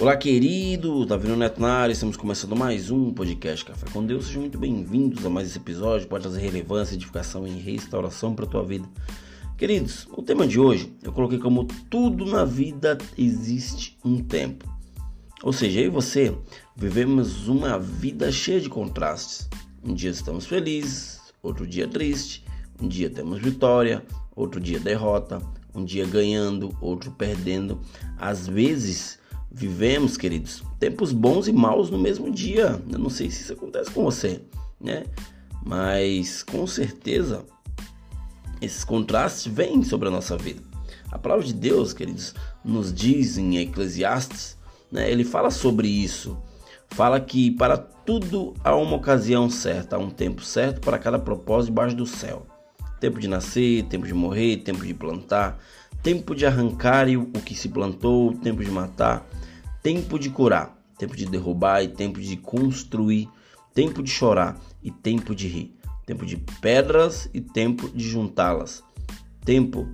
Olá, querido! Davi Neto na área, estamos começando mais um podcast Café com Deus. Sejam muito bem-vindos a mais esse episódio. Pode trazer relevância, edificação e restauração para a tua vida. Queridos, o tema de hoje eu coloquei como tudo na vida existe um tempo. Ou seja, eu e você vivemos uma vida cheia de contrastes. Um dia estamos felizes, outro dia triste, um dia temos vitória, outro dia derrota, um dia ganhando, outro perdendo. Às vezes vivemos, queridos, tempos bons e maus no mesmo dia. Eu não sei se isso acontece com você, né? Mas com certeza esses contrastes vêm sobre a nossa vida. A palavra de Deus, queridos, nos diz em Eclesiastes, né? Ele fala sobre isso. Fala que para tudo há uma ocasião certa, há um tempo certo para cada propósito debaixo do céu. Tempo de nascer, tempo de morrer, tempo de plantar, tempo de arrancar o que se plantou, tempo de matar, tempo de curar, tempo de derrubar e tempo de construir, tempo de chorar e tempo de rir, tempo de pedras e tempo de juntá-las, tempo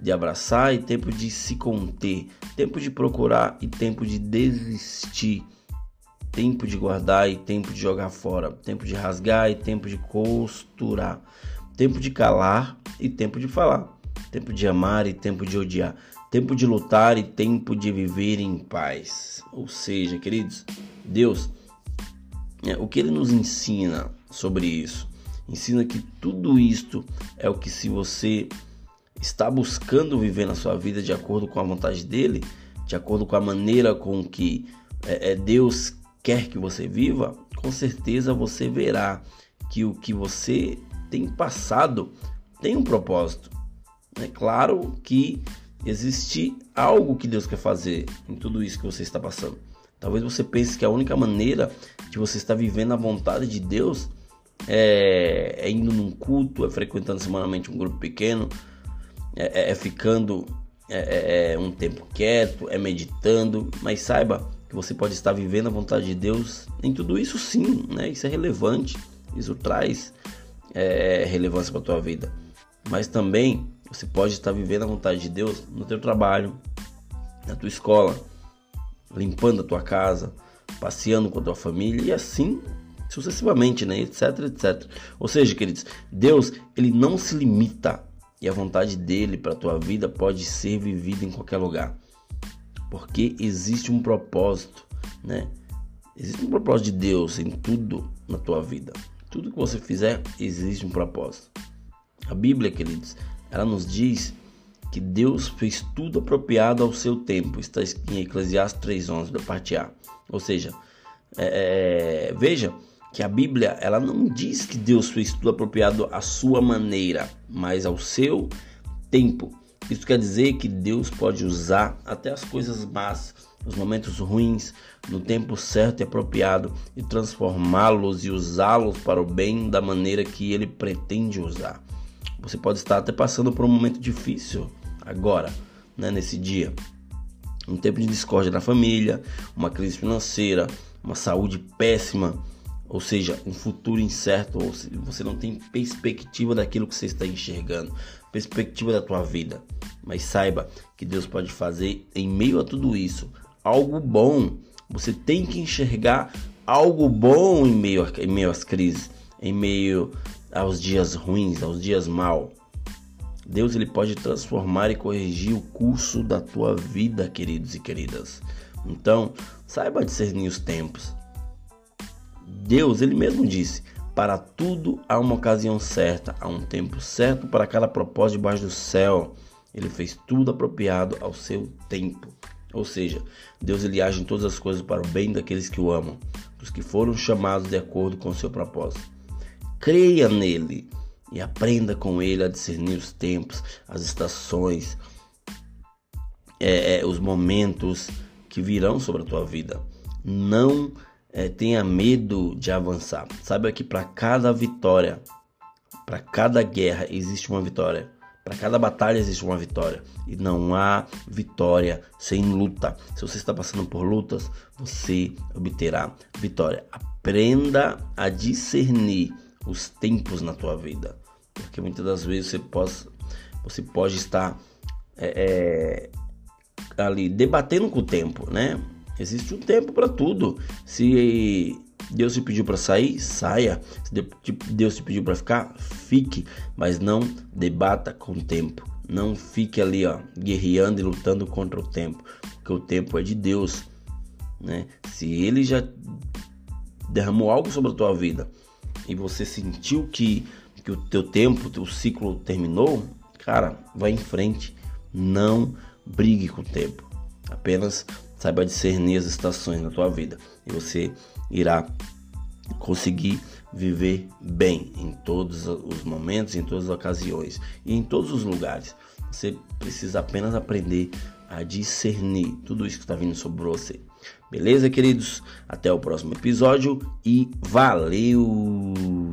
de abraçar e tempo de se conter, tempo de procurar e tempo de desistir, tempo de guardar e tempo de jogar fora, tempo de rasgar e tempo de costurar, tempo de calar e tempo de falar, tempo de amar e tempo de odiar, tempo de lutar e tempo de viver em paz. Ou seja, queridos, Deus, é, o que ele nos ensina sobre isso? Ensina que tudo isto é o que se você está buscando viver na sua vida de acordo com a vontade dele, de acordo com a maneira com que é, é, Deus quer que você viva, com certeza você verá que o que você tem passado tem um propósito. É claro que existe algo que Deus quer fazer em tudo isso que você está passando. Talvez você pense que a única maneira de você estar vivendo a vontade de Deus é, é indo num culto, é frequentando semanalmente um grupo pequeno, é, é, é ficando é, é, é, um tempo quieto, é meditando, mas saiba que você pode estar vivendo a vontade de Deus em tudo isso sim, né? Isso é relevante, isso traz relevância para a tua vida. Mas também você pode estar vivendo a vontade de Deus no teu trabalho, na tua escola, limpando a tua casa, passeando com a tua família e assim sucessivamente, né? etc, etc. Ou seja, queridos, Deus, ele não se limita e a vontade dele para a tua vida pode ser vivida em qualquer lugar. Porque existe um propósito, né? Existe um propósito de Deus em tudo na tua vida. Tudo que você fizer, existe um propósito. A Bíblia, queridos, ela nos diz que Deus fez tudo apropriado ao seu tempo. Está em Eclesiastes 3:11 da parte A. Ou seja, é, é, veja que a Bíblia ela não diz que Deus fez tudo apropriado à sua maneira, mas ao seu tempo. Isso quer dizer que Deus pode usar até as coisas más, os momentos ruins, no tempo certo e apropriado e transformá-los e usá-los para o bem da maneira que ele pretende usar. Você pode estar até passando por um momento difícil agora, né, nesse dia. Um tempo de discórdia na família, uma crise financeira, uma saúde péssima, ou seja, um futuro incerto, ou você não tem perspectiva daquilo que você está enxergando, perspectiva da tua vida. Mas saiba que Deus pode fazer em meio a tudo isso algo bom. Você tem que enxergar algo bom em meio, a, em meio às crises, em meio aos dias ruins, aos dias mal. Deus ele pode transformar e corrigir o curso da tua vida, queridos e queridas. Então, saiba discernir os tempos. Deus, ele mesmo disse: para tudo há uma ocasião certa, há um tempo certo para cada propósito debaixo do céu. Ele fez tudo apropriado ao seu tempo. Ou seja, Deus ele age em todas as coisas para o bem daqueles que o amam, dos que foram chamados de acordo com o seu propósito. Creia nele e aprenda com ele a discernir os tempos, as estações, é, é, os momentos que virão sobre a tua vida. Não é, tenha medo de avançar. Saiba que para cada vitória, para cada guerra existe uma vitória. Para cada batalha existe uma vitória. E não há vitória sem luta. Se você está passando por lutas, você obterá vitória. Aprenda a discernir os tempos na tua vida. Porque muitas das vezes você pode, você pode estar é, é, ali debatendo com o tempo, né? Existe um tempo para tudo. Se Deus te pediu para sair, saia. Se Deus te pediu para ficar, fique, mas não debata com o tempo. Não fique ali, ó, guerreando e lutando contra o tempo, porque o tempo é de Deus, né? Se ele já derramou algo sobre a tua vida e você sentiu que, que o teu tempo, o teu ciclo terminou, cara, vai em frente. Não brigue com o tempo. Apenas saiba discernir as estações na tua vida e você irá conseguir viver bem em todos os momentos, em todas as ocasiões e em todos os lugares. Você precisa apenas aprender a discernir tudo isso que está vindo sobre você. Beleza, queridos? Até o próximo episódio e valeu!